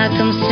Like I'm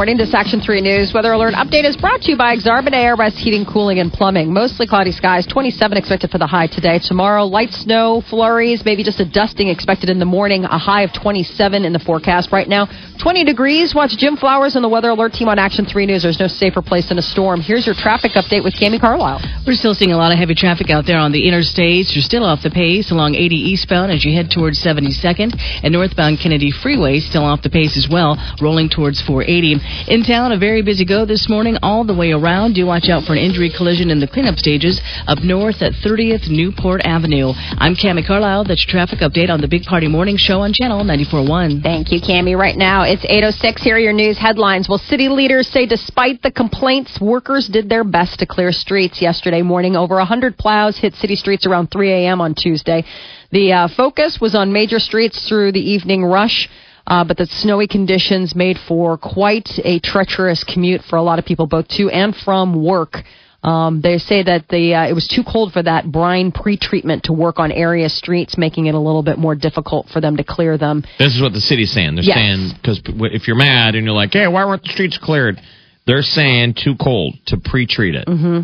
morning. This Action 3 News Weather Alert update is brought to you by Exarban ARS Heating, Cooling, and Plumbing. Mostly cloudy skies, 27 expected for the high today. Tomorrow, light snow, flurries, maybe just a dusting expected in the morning, a high of 27 in the forecast. Right now, 20 degrees. Watch Jim Flowers and the Weather Alert team on Action 3 News. There's no safer place than a storm. Here's your traffic update with Cami Carlisle. We're still seeing a lot of heavy traffic out there on the interstates. You're still off the pace along 80 eastbound as you head towards 72nd and northbound Kennedy Freeway still off the pace as well, rolling towards 480. In town, a very busy go this morning all the way around. Do watch out for an injury collision in the cleanup stages up north at 30th Newport Avenue. I'm Cami Carlisle. That's your traffic update on the Big Party Morning Show on Channel 94.1. Thank you, Cami. Right now, it's 806. Here are your news headlines. Well, city leaders say despite the complaints, workers did their best to clear streets yesterday morning. Over 100 plows hit city streets around 3 a.m. on Tuesday. The uh, focus was on major streets through the evening rush. Uh, but the snowy conditions made for quite a treacherous commute for a lot of people, both to and from work. Um, they say that the uh, it was too cold for that brine pre-treatment to work on area streets, making it a little bit more difficult for them to clear them. This is what the city's saying. They're Yes. saying because if you're mad and you're like, "Hey, why weren't the streets cleared?" They're saying too cold to pre-treat it. hmm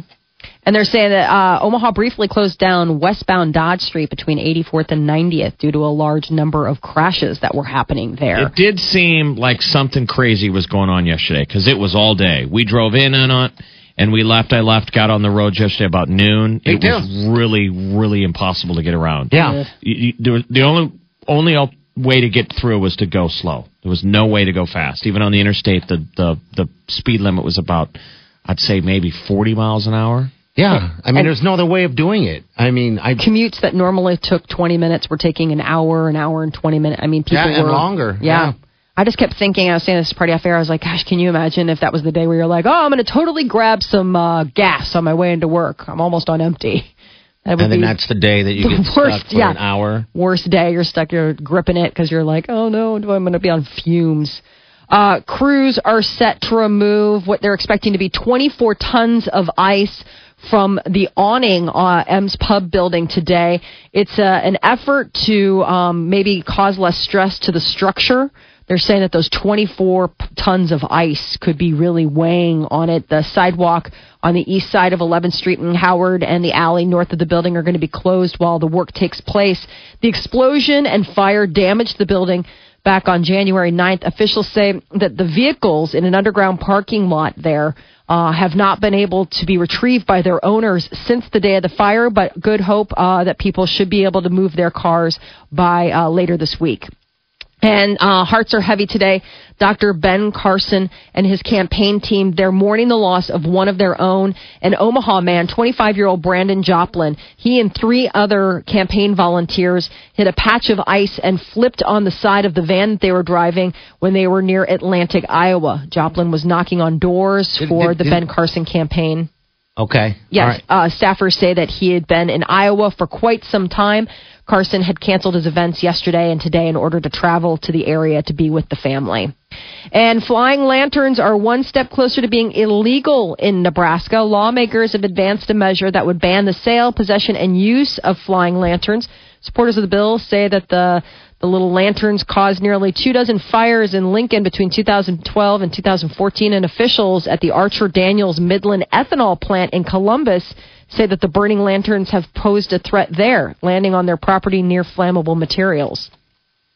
And they're saying that uh, Omaha briefly closed down westbound Dodge Street between 84th and 90th due to a large number of crashes that were happening there. It did seem like something crazy was going on yesterday because it was all day. We drove in and on and we left. I left, got on the road yesterday about noon. Me it too. was really, really impossible to get around. Yeah. You- you- the only only way to get through was to go slow. There was no way to go fast. Even on the interstate, the the the speed limit was about, I'd say maybe forty miles an hour. Yeah. I mean, And- there's no other way of doing it. I mean, I. Commutes that normally took 20 minutes were taking an hour, an hour and 20 minutes. I mean, people Yeah, and were longer. Yeah. Yeah. I just kept thinking, I was saying this party off air, I was like, gosh, can you imagine if that was the day where you're like, oh, I'm going to totally grab some uh, gas on my way into work. I'm almost on empty. That would And then that's the day that you get worst, stuck for yeah. an hour. worst day. You're stuck, you're gripping it because you're like, oh no, I'm going to be on fumes. Uh, crews are set to remove what they're expecting to be 24 tons of ice from the awning uh, M's Pub building today. It's uh, an effort to um, maybe cause less stress to the structure. They're saying that those 24 tons of ice could be really weighing on it. The sidewalk on the east side of 11th Street in Howard and the alley north of the building are going to be closed while the work takes place. The explosion and fire damaged the building back on January 9th. Officials say that the vehicles in an underground parking lot there uh, have not been able to be retrieved by their owners since the day of the fire, but good hope uh, that people should be able to move their cars by uh, later this week. And uh, hearts are heavy today. Dr. Ben Carson and his campaign team, they're mourning the loss of one of their own, an Omaha man, 25 year old Brandon Joplin. He and three other campaign volunteers hit a patch of ice and flipped on the side of the van that they were driving when they were near Atlantic, Iowa. Joplin was knocking on doors for the Ben Carson campaign. Okay. Yes, right. uh, staffers say that he had been in Iowa for quite some time. Carson had canceled his events yesterday and today in order to travel to the area to be with the family. And flying lanterns are one step closer to being illegal in Nebraska. Lawmakers have advanced a measure that would ban the sale, possession, and use of flying lanterns. Supporters of the bill say that the the little lanterns caused nearly two dozen fires in Lincoln between 2012 and 2014, and officials at the Archer Daniels Midland ethanol plant in Columbus say that the burning lanterns have posed a threat there, landing on their property near flammable materials.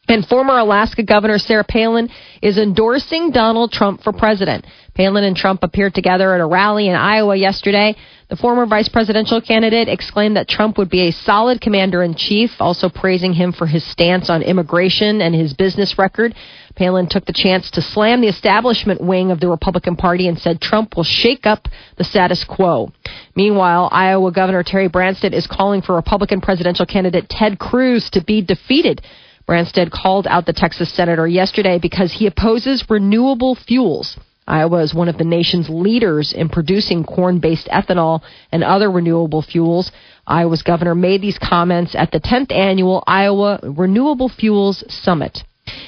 And former Alaska Governor Sarah Palin is endorsing Donald Trump for president. Palin and Trump appeared together at a rally in Iowa yesterday. The former vice presidential candidate exclaimed that Trump would be a solid commander in chief, also praising him for his stance on immigration and his business record. Palin took the chance to slam the establishment wing of the Republican Party and said Trump will shake up the status quo. Meanwhile, Iowa Governor Terry Branstad is calling for Republican presidential candidate Ted Cruz to be defeated. Branstad called out the Texas senator yesterday because he opposes renewable fuels. Iowa is one of the nation's leaders in producing corn based ethanol and other renewable fuels. Iowa's governor made these comments at the 10th annual Iowa Renewable Fuels Summit.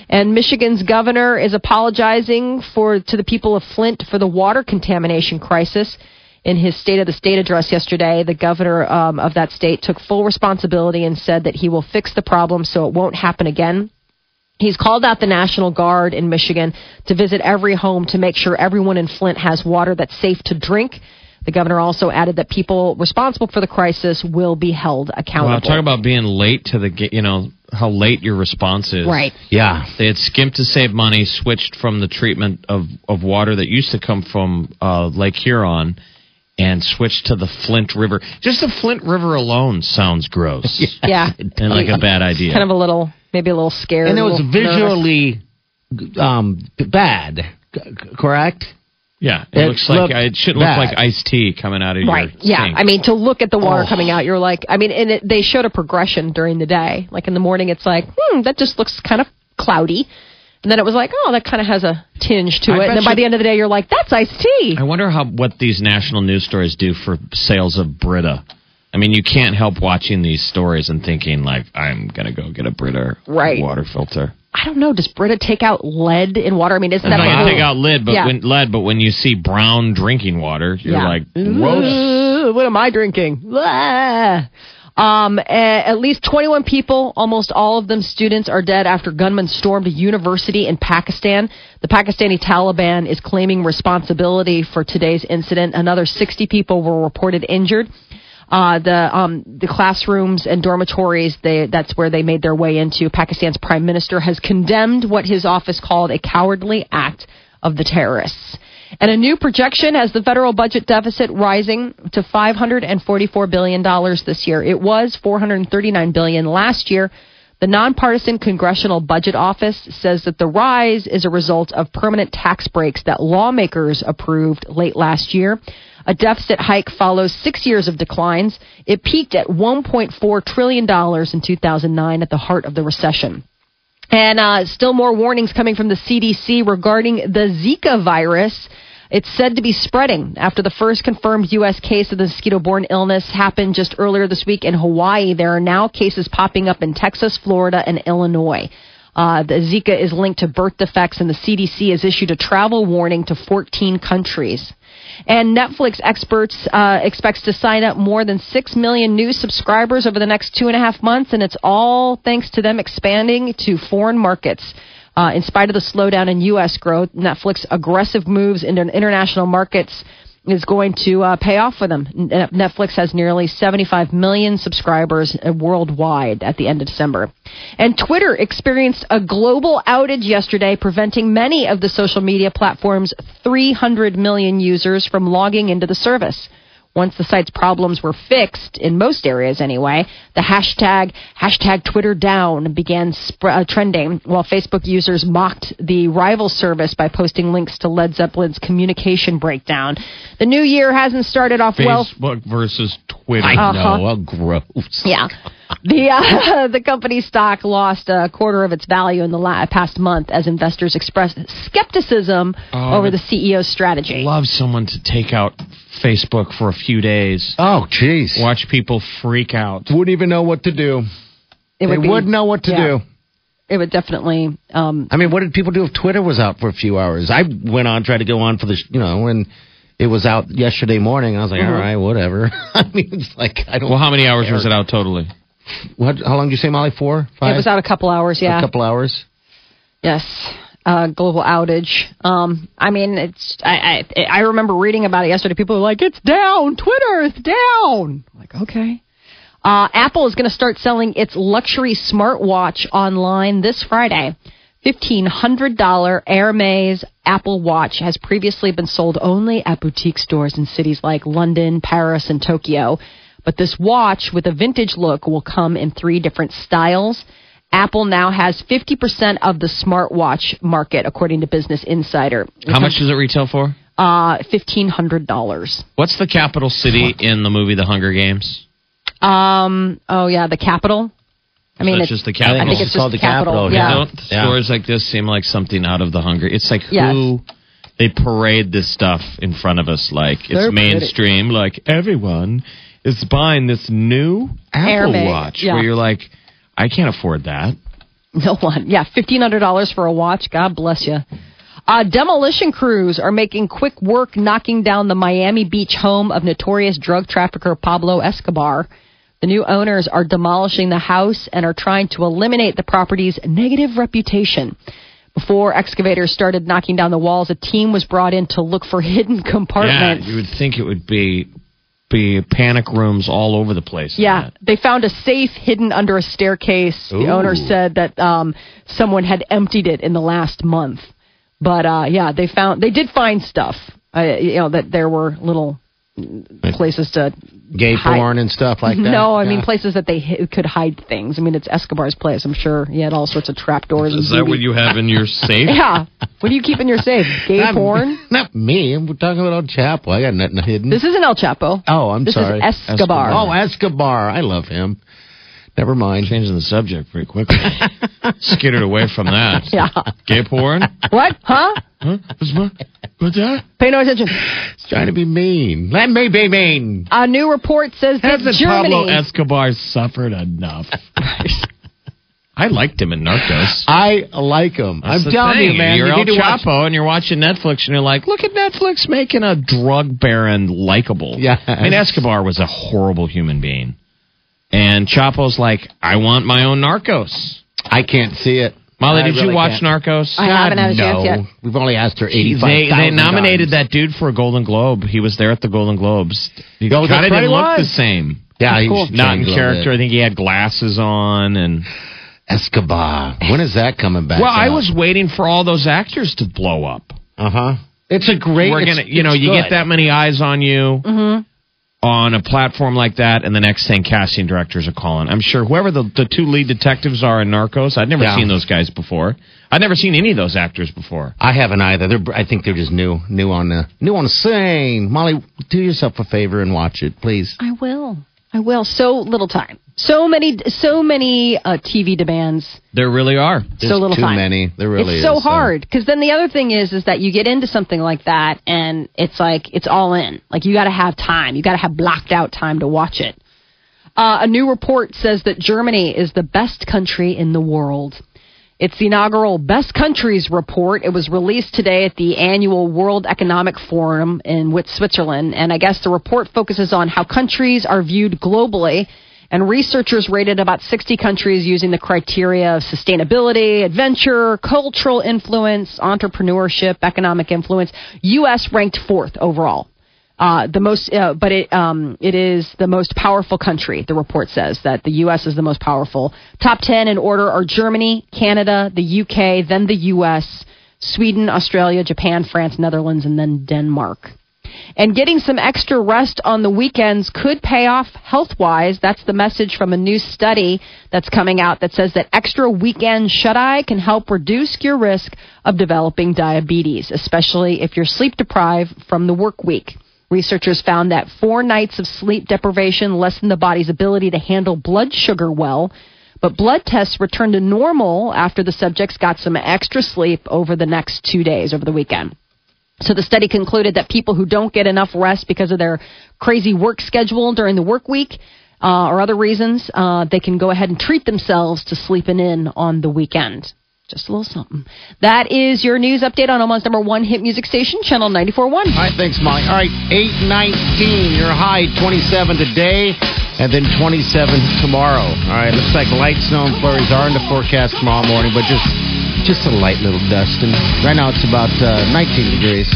And Michigan's governor is apologizing for to the people of Flint for the water contamination crisis. In his State of the State address yesterday, the governor um, of that state took full responsibility and said that he will fix the problem so it won't happen again. He's called out the National Guard in Michigan to visit every home to make sure everyone in Flint has water that's safe to drink. The governor also added that people responsible for the crisis will be held accountable. Wow, talk about being late to the ga- you know how late your response is. Right. Yeah. They had skimped to save money, switched from the treatment of, of water that used to come from uh, Lake Huron, and switch to the Flint River. Just the Flint River alone sounds gross yeah, and like a bad idea. kind of a little, maybe a little scary. And it was visually um, bad, correct? yeah, it, it looks like it should bad. look like iced tea coming out of Right. your Yeah. sink. I mean, to look at the water Oh. coming out, you're like, I mean, and it, they showed a progression during the day. Like in the morning, it's like, hmm, that just looks kind of cloudy. And then it was like, oh, that kind of has a tinge to I it. And then by the end of the day, you're like, that's iced tea. I wonder how what these national news stories do for sales of Brita. I mean, you can't help watching these stories and thinking like, I'm gonna go get a Brita Right. water filter. I don't know. Does Brita take out lead in water? I mean, isn't that I like take out lead, but Yeah. when lead, but when you see brown drinking water, you're Yeah. like. Ugh, what am I drinking? Blah. Um, at least 21 people, almost all of them students, are dead after gunmen stormed a university in Pakistan. The Pakistani Taliban is claiming responsibility for today's incident. Another 60 people were reported injured. Uh, the um, the classrooms and dormitories they, that's where they made their way into. Pakistan's prime minister has condemned what his office called a cowardly act of the terrorists. And a new projection has the federal budget deficit rising to 544 billion dollars this year. It was 439 billion last year. The nonpartisan Congressional Budget Office says that the rise is a result of permanent tax breaks that lawmakers approved late last year. A deficit hike follows six years of declines. It peaked at $1.4 trillion in 2009 at the heart of the recession. And uh, still more warnings coming from the CDC regarding the Zika virus. It's said to be spreading after the first confirmed U.S. case of the mosquito borne illness happened just earlier this week in Hawaii. There are now cases popping up in Texas, Florida, and Illinois. Uh, the Zika is linked to birth defects, and the CDC has issued a travel warning to 14 countries. And Netflix experts uh, expects to sign up more than six million new subscribers over the next two and a half months, and it's all thanks to them expanding to foreign markets. Uh, in spite of the slowdown in U.S. growth, Netflix aggressive moves into international markets is going to uh, pay off for them. Netflix has nearly 75 million subscribers uh, worldwide at the end of December. And Twitter experienced a global outage yesterday, preventing many of the social media platform's 300 million users from logging into the service. Once the site's problems were fixed, in most areas anyway, the hashtag hashtag Twitter down began sp- uh, trending, while Facebook users mocked the rival service by posting links to Led Zeppelin's communication breakdown. The new year hasn't started off well. Facebook versus Twitter. I Uh-huh. know, oh, gross. Yeah. The uh, the company's stock lost a quarter of its value in the la- past month as investors expressed skepticism Oh, over the CEO's strategy. Love someone to take out Facebook for a few days. Oh, jeez. Watch people freak out. Wouldn't even know what to do. It they be- would know what to yeah. do. It would definitely. Um, I mean, what did people do if Twitter was out for a few hours? I went on, tried to go on for the, sh- you know, when it was out yesterday morning. I was like, Mm-hmm. all right, whatever. I mean, it's like, I don't. Well, how many hours was it out totally? What? How long did you say, Molly? Four, five, It was out a couple hours. Yeah. a couple hours. Yes. Uh, global outage. Um, I mean, it's. I, I I remember reading about it yesterday. People were like, "It's down. Twitter, is down." I'm like, okay. Uh, Apple is going to start selling its luxury smartwatch online this Friday. Fifteen hundred dollar Hermes Apple Watch has previously been sold only at boutique stores in cities like London, Paris, and Tokyo. But this watch with a vintage look will come in three different styles. Apple now has 50% of the smartwatch market, according to Business Insider. How much does it retail for? Uh, $1,500. What's the capital city in the movie The Hunger Games? Um, oh, yeah, the capital. I mean, So it's it's just the capital. I think it's it's called just the capital. Capitol, Yeah. Don't Yeah. stores like this seem like something out of the Hunger? It's like Yes. who they parade this stuff in front of us like it's They're pretty. mainstream. Like everyone is buying this new Apple Hermes, Watch, yeah. where you're like, I can't afford that. No one. Yeah, $1,500 for a watch. God bless you. Uh, demolition crews are making quick work knocking down the Miami Beach home of notorious drug trafficker Pablo Escobar. The new owners are demolishing the house and are trying to eliminate the property's negative reputation. Before excavators started knocking down the walls, a team was brought in to look for hidden compartments. Yeah, you would think it would be be panic rooms all over the place. Yeah, they found a safe hidden under a staircase. The owner said that um, someone had emptied it in the last month. But uh, yeah, they found they did find stuff. Uh, you know that there were little places to Gay hide- porn and stuff like that. No, I mean places that they hi- could hide things. I mean it's Escobar's place. I'm sure he had all sorts of trap doors. Is and that what you have in your safe? Yeah. What do you keep in your safe? Gay Not- porn. Not me. We're talking about El Chapo. I got nothing hidden. This isn't El Chapo. oh, I'm this sorry. is Escobar. Oh, Escobar. I love him. Never mind. Changing the subject pretty quickly. Skittered away from that. Yeah. Gay porn? What? Huh? Huh? What's, my, what's that? Pay no attention. He's trying to be mean. Let me be mean. A new report says that Hasn't Germany. Pablo Escobar suffered enough? I liked him in Narcos. I like him. That's I'm the telling thing. you, man. You're you El need to watch- Chapo and you're watching Netflix and you're like, look at Netflix making a drug baron likable. Yeah. I mean, Escobar was a horrible human being. And Chapo's like, I want my own Narcos. I can't see it. Molly, I did you watch can't. Narcos? I haven't had a no. chance yet. We've only asked her They, eighty-five. they nominated that dude for a Golden Globe. He was there at the Golden Globes. He kind of right, didn't look was. the same. Yeah, he cool. was Not in changed a little character. I think he had glasses on and. Escobar. When is that coming back? Well, I was waiting for all those actors to blow up. Uh huh. It's a great. We're gonna, you know, it's you get that many eyes on you on a platform like that, and the next thing casting directors are calling. I'm sure whoever the, the two lead detectives are in Narcos, I'd never Yeah. seen those guys before. I'd never seen any of those actors before. I haven't either. They're, I think they're just new, new on the new on the scene. Molly, do yourself a favor and watch it, please. I will. I will. So little time. So many. So many uh, TV demands. There really are. There's so little too time. many. There really it's so hard because then the other thing is is that you get into something like that and it's like it's all in. Like you got to have time. You got to have blocked out time to watch it. Uh, a new report says that Germany is the best country in the world. It's the inaugural Best Countries report. It was released today at the annual World Economic Forum in Switzerland. And I guess the report focuses on how countries are viewed globally. And researchers rated about 60 countries using the criteria of sustainability, adventure, cultural influence, entrepreneurship, economic influence. U.S. ranked fourth overall. Uh, the most, uh, but it um, it is the most powerful country. The report says that the U.S. is the most powerful. Top ten in order are Germany, Canada, the U.K., then the U.S., Sweden, Australia, Japan, France, Netherlands, and then Denmark. And getting some extra rest on the weekends could pay off health wise. That's the message from a new study that's coming out that says that extra weekend shut eye can help reduce your risk of developing diabetes, especially if you're sleep deprived from the work week. Researchers found that four nights of sleep deprivation lessen the body's ability to handle blood sugar well. But blood tests returned to normal after the subjects got some extra sleep over the next two days, over the weekend. So the study concluded that people who don't get enough rest because of their crazy work schedule during the work week uh, or other reasons, uh, they can go ahead and treat themselves to sleeping in on the weekend. Just a little something. That is your news update on Omaha's number one hit music station, Channel 94.1. All right, thanks, Molly. All right, 819, your high 27 today. and then 27 tomorrow. All right, looks like light snow and flurries are in the forecast tomorrow morning, but just just a light little dust. And right now it's about uh, 19 degrees.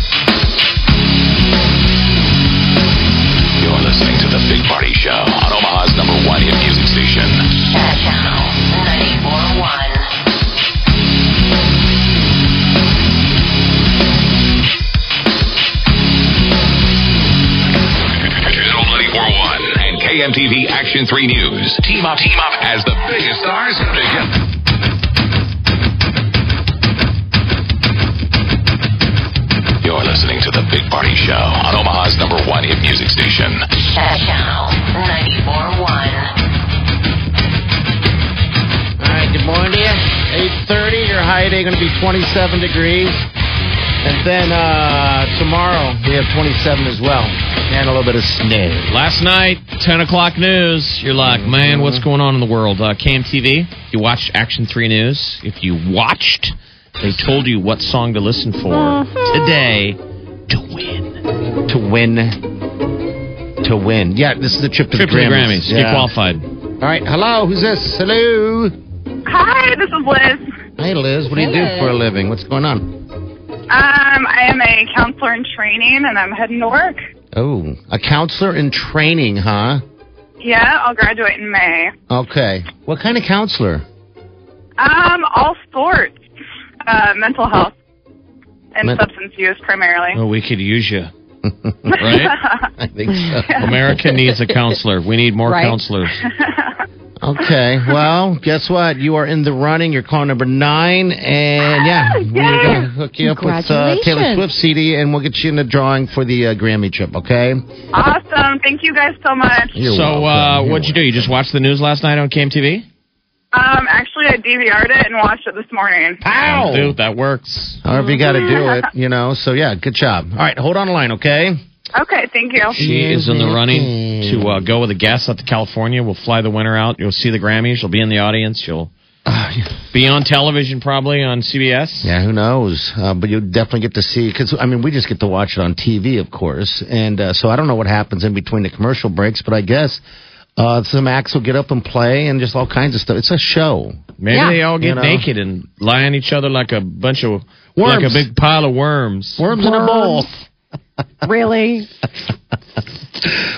You're listening to The Big Party Show on Omaha's number one hit music station. Channel 94.1. KMTV Action 3 News. Team up, team up as the biggest stars together. You're listening to The Big Party Show on Omaha's number one hit music station. Channel 94.1. All right, good morning to you. 8.30, your high day going to be 27 degrees. And then uh, tomorrow we have 27 as well. And a little bit of snow. Last night, 10 o'clock news. You're like, man, what's going on in the world? Uh, KMTV, you watched Action 3 News. If you watched, they told you what song to listen for today to win. To win. To win. Yeah, this is the trip to Trip the to the Grammys. Grammys. Get qualified. All right, hello, who's this? Hello. Hi, this is Liz. Hey, Liz, what do you do for a living? What's going on? Um, I am a counselor in training, and I'm heading to work. Oh, a counselor in training, huh? Yeah, I'll graduate in May. Okay. What kind of counselor? Um, all sorts, uh, mental health and Men- substance use primarily. Oh, we could use you. right? I think so. America needs a counselor. We need more Right. counselors. Okay, well, guess what? You are in the running. You're call number nine, and yeah, we're going to hook you up with uh, Taylor Swift CD, and we'll get you in the drawing for the uh, Grammy trip, okay? awesome. Thank you guys so much. You're so, uh, You're what'd you do? You just watched the news last night on KMTV? Um, actually, I DVR'd it and watched it this morning. Ow! Dude, that works. However you got to do it, you know. So yeah, good job. All right, hold on a line, okay? Okay, thank you. She is in the running to uh, go with a guest out to California. We'll fly the winner out. You'll see the Grammys. You'll be in the audience. You'll be on television probably on CBS. Yeah, who knows? Uh, but you'll definitely get to see because I mean we just get to watch it on TV, of course, and uh, so I don't know what happens in between the commercial breaks, but I guess uh, some acts will get up and play and just all kinds of stuff. It's a show. Maybe Yeah. they all get You know. naked and lie on each other like a bunch of Worms. like a big pile of worms. Worms in a bowl. Really?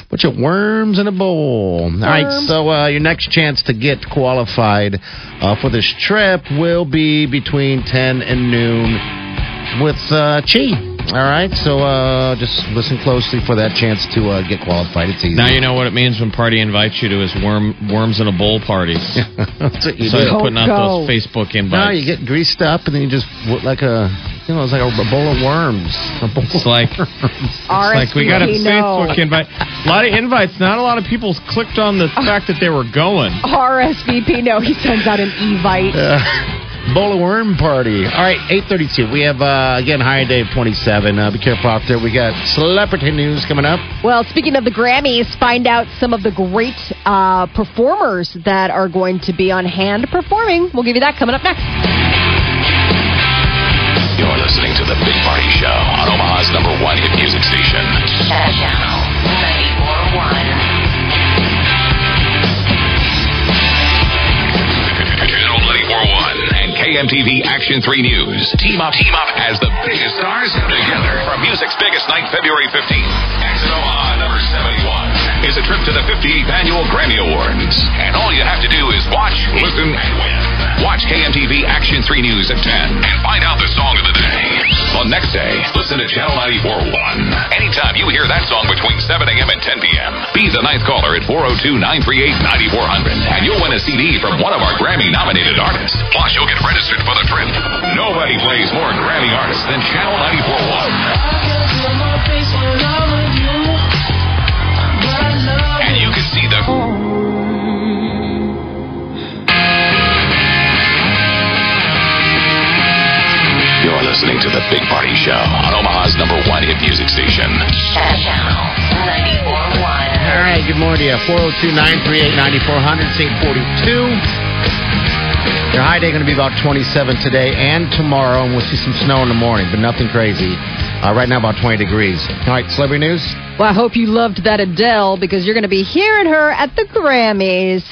Bunch of worms in a bowl. All right, so uh, your next chance to get qualified uh, for this trip will be between 10 and noon with uh, Chi. All right, so uh, just listen closely for that chance to uh, get qualified. It's easy. Now you know what it means when Party invites you to his worm worms in a bowl parties. That's what you so do. he's putting out those Facebook invites. No, you get greased up and then you just like a, you know, it's like a, a bowl of worms. A bowl It's of like worms. It's like we got a Facebook invite. A lot of invites. Not a lot of people clicked on the fact that they were going. RSVP. No, he sends out an evite. Bowl of worm party. All right, 832. We have, uh, again, high day of 27. Uh, be careful out there. We got celebrity news coming up. Well, speaking of the Grammys, find out some of the great uh, performers that are going to be on hand performing. We'll give you that coming up next. You're listening to The Big Party Show on Omaha's number one hit music station. Channel 94.1. Channel 94.1 and KMTV Action 3 News. Team up, team up as the biggest stars together. From music's biggest night, February 15th. Exit number 71 is a trip to the 58th annual Grammy Awards. And all you have to do is watch, listen, and win. Watch KMTV Action 3 News at 10 and find out the song of the day. The next day, listen to Channel 94.1. Anytime you hear that song between 7 a.m. and 10 p.m., be the ninth caller at 402-938-9400 and you'll win a CD from one of our Grammy-nominated artists. Plus, you'll get registered for the trip. Nobody plays more Grammy artists than Channel 94.1. listening to The Big Party Show on Omaha's number one hit music station. Channel 94.1. All right, good morning to you. 402 938 9400, 842. Your high day going to be about 27 today and tomorrow, and we'll see some snow in the morning, but nothing crazy. Uh, right now, about 20 degrees. All right, celebrity news. Well, I hope you loved that Adele because you're going to be hearing her at the Grammys.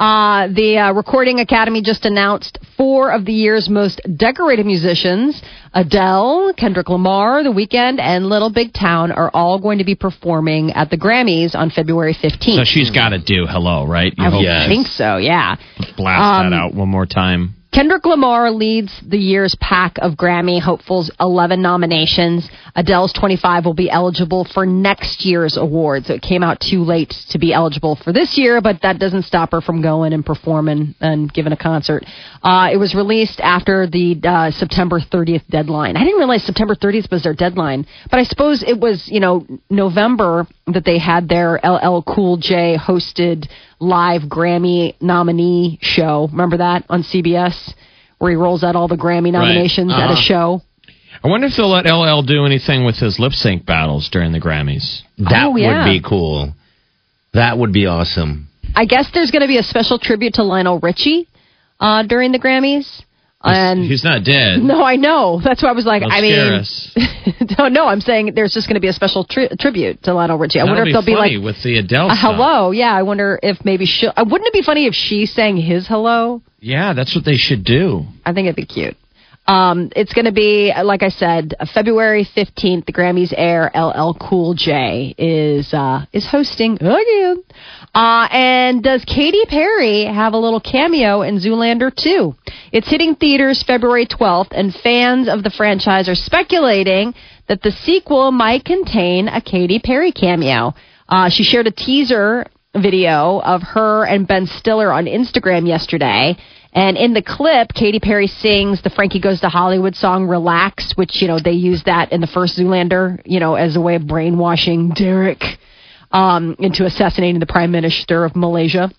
Uh, the uh, Recording Academy just announced four of the year's most decorated musicians Adele, Kendrick Lamar, The Weeknd, and Little Big Town are all going to be performing at the Grammys on February 15th. So she's got to do hello, right? You I hope Yes. think so, yeah. blast Um, that out one more time. Kendrick Lamar leads the year's pack of Grammy hopefuls, 11 nominations. Adele's 25 will be eligible for next year's awards. So it came out too late to be eligible for this year, but that doesn't stop her from going and performing and giving a concert. Uh, it was released after the uh, September 30th deadline. I didn't realize September 30th was their deadline, but I suppose it was, you know, November that they had their LL Cool J hosted live Grammy nominee show. Remember that on CBS? Where he rolls out all the Grammy nominations at a show. I wonder if they'll let LL do anything with his lip sync battles during the Grammys. That Oh, yeah. would be cool. That would be awesome. I guess there's going to be a special tribute to Lionel Richie uh, during the Grammys. And He's not dead. no, I know. That's why I was like, Don't I mean, no, no. I'm saying there's just going to be a special tri- tribute to Lionel Richie. I That'll wonder if funny be like with the Adele hello. Yeah, I wonder if maybe she. Uh, wouldn't it be funny if she sang his hello? Yeah, that's what they should do. I think it'd be cute. Um, it's going to be, like I said, February 15th. The Grammys air. LL Cool J is uh, is hosting again. Uh, and does Katy Perry have a little cameo in Zoolander 2? It's hitting theaters February 12th, and fans of the franchise are speculating that the sequel might contain a Katy Perry cameo. Uh, she shared a teaser video of her and Ben Stiller on Instagram yesterday. And in the clip, Katy Perry sings the Frankie Goes to Hollywood song Relax, which, you know, they used that in the first Zoolander, you know, as a way of brainwashing Derek um, into assassinating the Prime Minister of Malaysia.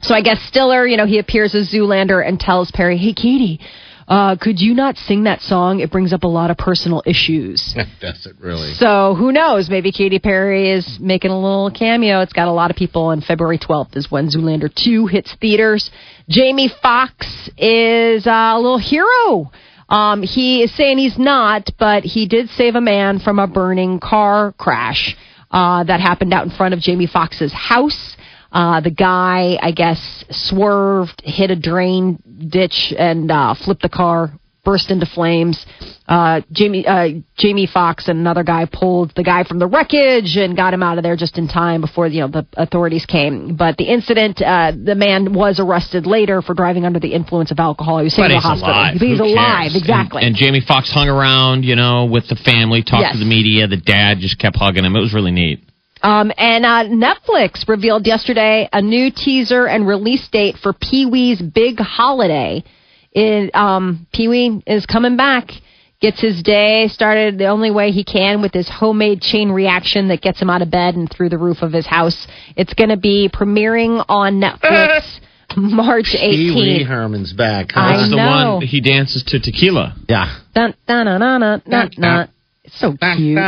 So I guess Stiller, you know, he appears as Zoolander and tells Perry, hey, Katy, uh, could you not sing that song? It brings up a lot of personal issues. Does it really? So who knows? Maybe Katy Perry is making a little cameo. It's got a lot of people. On February 12th is when Zoolander 2 hits theaters. Jamie Foxx is uh, a little hero. Um, he is saying he's not, but he did save a man from a burning car crash uh, that happened out in front of Jamie Foxx's house. Uh, the guy, I guess, swerved, hit a drain ditch, and uh, flipped the car, burst into flames. Uh, Jamie uh, Jamie Foxx and another guy pulled the guy from the wreckage and got him out of there just in time before you know the authorities came. But the incident, uh, the man was arrested later for driving under the influence of alcohol. He was taken to the hospital. alive. But he's Who alive, cares? exactly. And, and Jamie Foxx hung around, you know, with the family, talked Yes. to the media. The dad just kept hugging him. It was really neat. Um, and uh, Netflix revealed yesterday a new teaser and release date for Pee Wee's Big Holiday. It, um, Pee Wee is coming back. Gets his day started the only way he can with his homemade chain reaction that gets him out of bed and through the roof of his house. It's going to be premiering on Netflix March 18th. Pee Wee Herman's back. Huh? I That's the know. one he dances to tequila. yeah. Dun, dun, dun, dun, dun, dun, dun. It's so cute.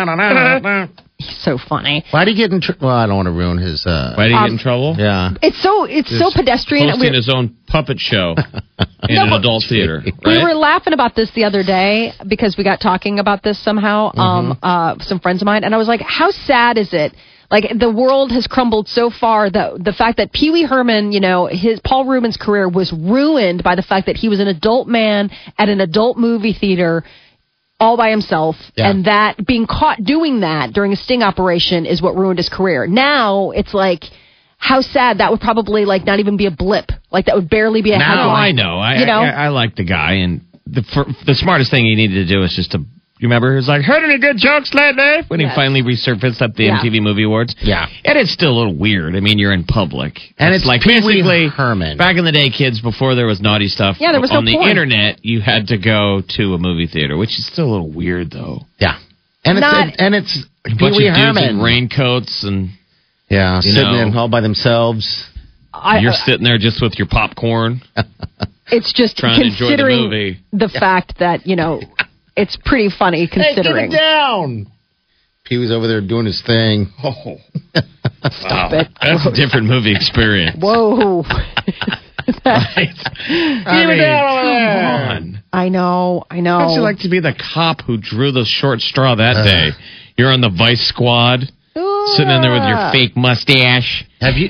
He's so funny. Why did he get in? Tr- well, I don't want to ruin his. Uh, Why did he Um, get in trouble? Yeah. It's so it's so pedestrian. Hosting We- his own puppet show in No, an but- adult theater, We were laughing about this the other day because we got talking about this somehow. Um, uh, some friends of mine, and I was like, "How sad is it? Like the world has crumbled so far that the fact that Pee Wee Herman, you know, his Paul Reubens' career was ruined by the fact that he was an adult man at an adult movie theater." All by himself, Yeah. and that being caught doing that during a sting operation is what ruined his career. Now it's like, how sad that would probably like not even be a blip, like that would barely be a Now headline. I know. I, you know, I, I like the guy, and the for, the smartest thing he needed to do is just to. You remember he was like, "Heard any good jokes lately?" When Yes. he finally resurfaced at the Yeah. MTV Movie Awards. Yeah. and it's still a little weird. I mean, you're in public, And it's like Pee Wee basically Herman. Back in the day, kids, before there was naughty stuff. Yeah, there was on no the porn. internet. You had to go to a movie theater, which is still a little weird though. Yeah. And Not- it's and it's A Pee bunch Wee of dudes Herman. in raincoats, and yeah, sitting know. in all by themselves. I, you're uh, sitting there just with your popcorn. it's just trying to enjoy the considering movie. the fact that you know it's pretty funny considering. down. Pee Wee's over there doing his thing. Oh. Stop it! That's a different movie experience. Whoa! Right? I mean, come on. I know, I know. How'd you like to be the cop who drew the short straw that Uh. day? You're on the vice squad, sitting in there with your fake mustache. Have you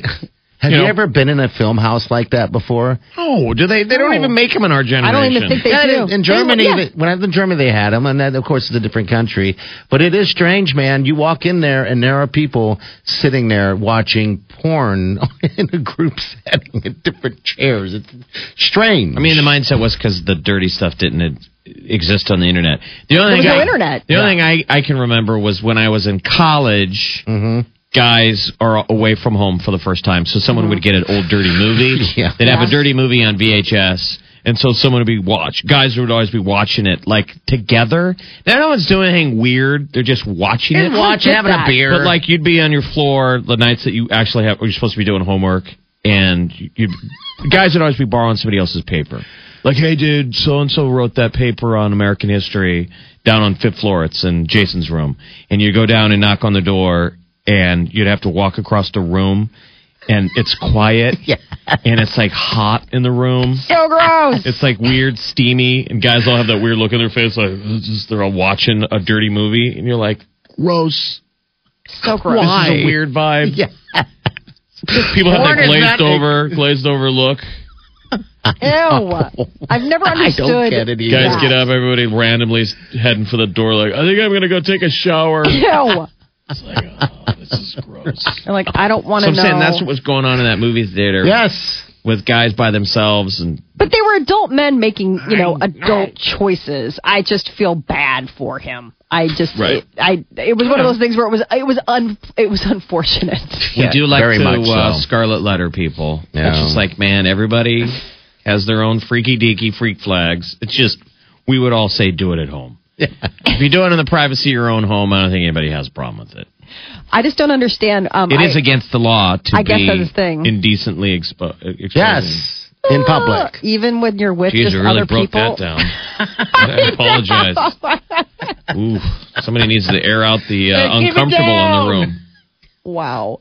have You you, know- ever been in a film house like that before? Oh, do they? They don't No. even make them in our generation. I don't even think they Yeah, do. in, in Germany, They- yeah. when I was in Germany, they had them, and that, of course, it's a different country. But it is strange, man. You walk in there, and there are people sitting there watching porn in a group setting in different chairs. It's strange. I mean, the mindset was because the dirty stuff didn't exist on the internet. The only There was thing no I, internet. The only thing I, I can remember was when I was in college. Mm-hmm. Guys are away from home for the first time, so someone would get an old dirty movie. Yeah. They'd have Yeah. a dirty movie on VHS, and so someone would be watch. Guys would always be watching it like together. Now, no one's doing anything weird; they're just watching it. Watching, having a beer. But like you'd be on your floor the nights that you actually have, you're supposed to be doing homework, and you guys would always be borrowing somebody else's paper. Like, hey, dude, so and so wrote that paper on American history down on fifth floor. It's in Jason's room, and you go down and knock on the door, and you'd have to walk across the room, and it's quiet, Yeah. and it's like hot in the room. so gross. It's like weird, steamy, and guys all have that weird look on their face, like they're all watching a dirty movie, and you're like, gross. so gross. This is a weird vibe. yeah. People have that glazed over, glazed over look. Ew. I've never I understood. don't get it either. Guys get up, everybody randomly heading for the door, like, I think I'm gonna go take a shower. Ew. It's like, oh, this is gross. They're like, I don't want So to I'm know. saying that's what was going on in that movie theater Yes. with guys by themselves, and But they were adult men making, you know, adult choices. I just feel bad for him. I just, Right. it, I, it was one of those things where it was, it was un, it was unfortunate. we Yeah, do like very to much uh, so. scarlet letter people. Yeah. It's just like, man, everybody has their own freaky deaky freak flags. It's just we would all say do it at home. If you do it in the privacy of your own home, I don't think anybody has a problem with it. I just don't understand. Um, It I, is against the law to I guess be that's the thing. indecently expo- exposing. Yes. In public. even when you're with Jeez, just I really other broke people. that down. I apologize. Ooh, somebody needs to air out the uh, uncomfortable in the room. Wow.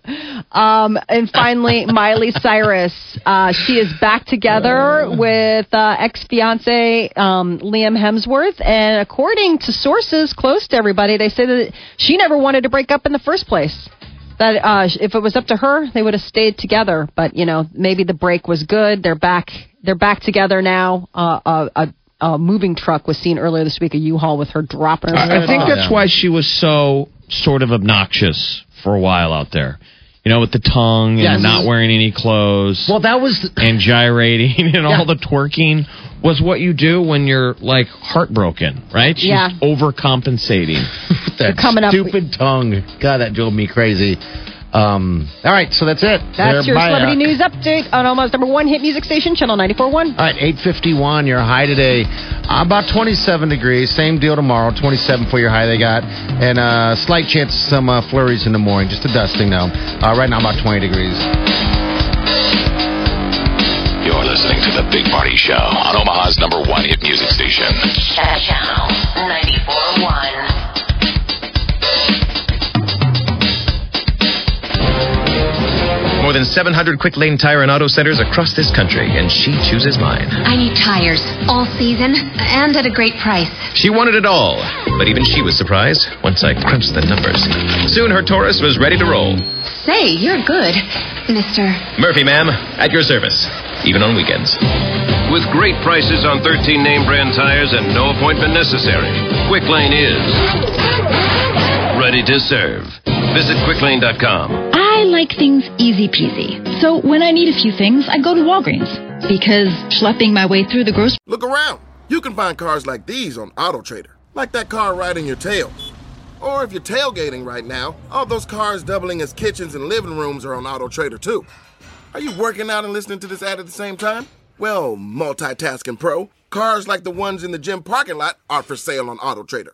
Um, and finally, Miley Cyrus. Uh, she is back together with uh, ex fiance um, Liam Hemsworth. And according to sources close to everybody, they say that she never wanted to break up in the first place. That uh, if it was up to her, they would have stayed together. But you know, maybe the break was good. They're back. They're back together now. Uh, a, a, a moving truck was seen earlier this week. A U-Haul with her dropping her. I, I think off. that's why she was so sort of obnoxious for a while out there. You know, with the tongue and Yes. not wearing any clothes Well, that was. and gyrating and Yeah. all the twerking was what you do when you're like heartbroken, right? She's Yeah. overcompensating. that coming up- stupid tongue. God, that drove me crazy. Um, all right, so that's it. That's your There, bye. celebrity news update on Omaha's number one hit music station, Channel 94.1. All right, 851, your high today. Uh, about 27 degrees. Same deal tomorrow. 27 for your high they got. And uh, slight chance of some uh, flurries in the morning. Just a dusting, though. Uh, right now, about 20 degrees. You're listening to the Big Party Show on Omaha's number one hit music station. Channel 94.1. More than 700 quick lane tire and auto centers across this country, and she chooses mine. I need tires all season and at a great price. She wanted it all, but even she was surprised once I crunched the numbers. Soon her Taurus was ready to roll. Say, you're good, Mister. Murphy, ma'am, at your service, even on weekends. With great prices on 13 name brand tires and no appointment necessary, Quick Lane is ready to serve. Visit quicklane.com. I like things easy peasy. So when I need a few things, I go to Walgreens. Because schlepping my way through the grocery Look around. You can find cars like these on AutoTrader, like that car riding your tail. Or if you're tailgating right now, all those cars doubling as kitchens and living rooms are on AutoTrader too. Are you working out and listening to this ad at the same time? Well, multitasking pro, cars like the ones in the gym parking lot are for sale on AutoTrader.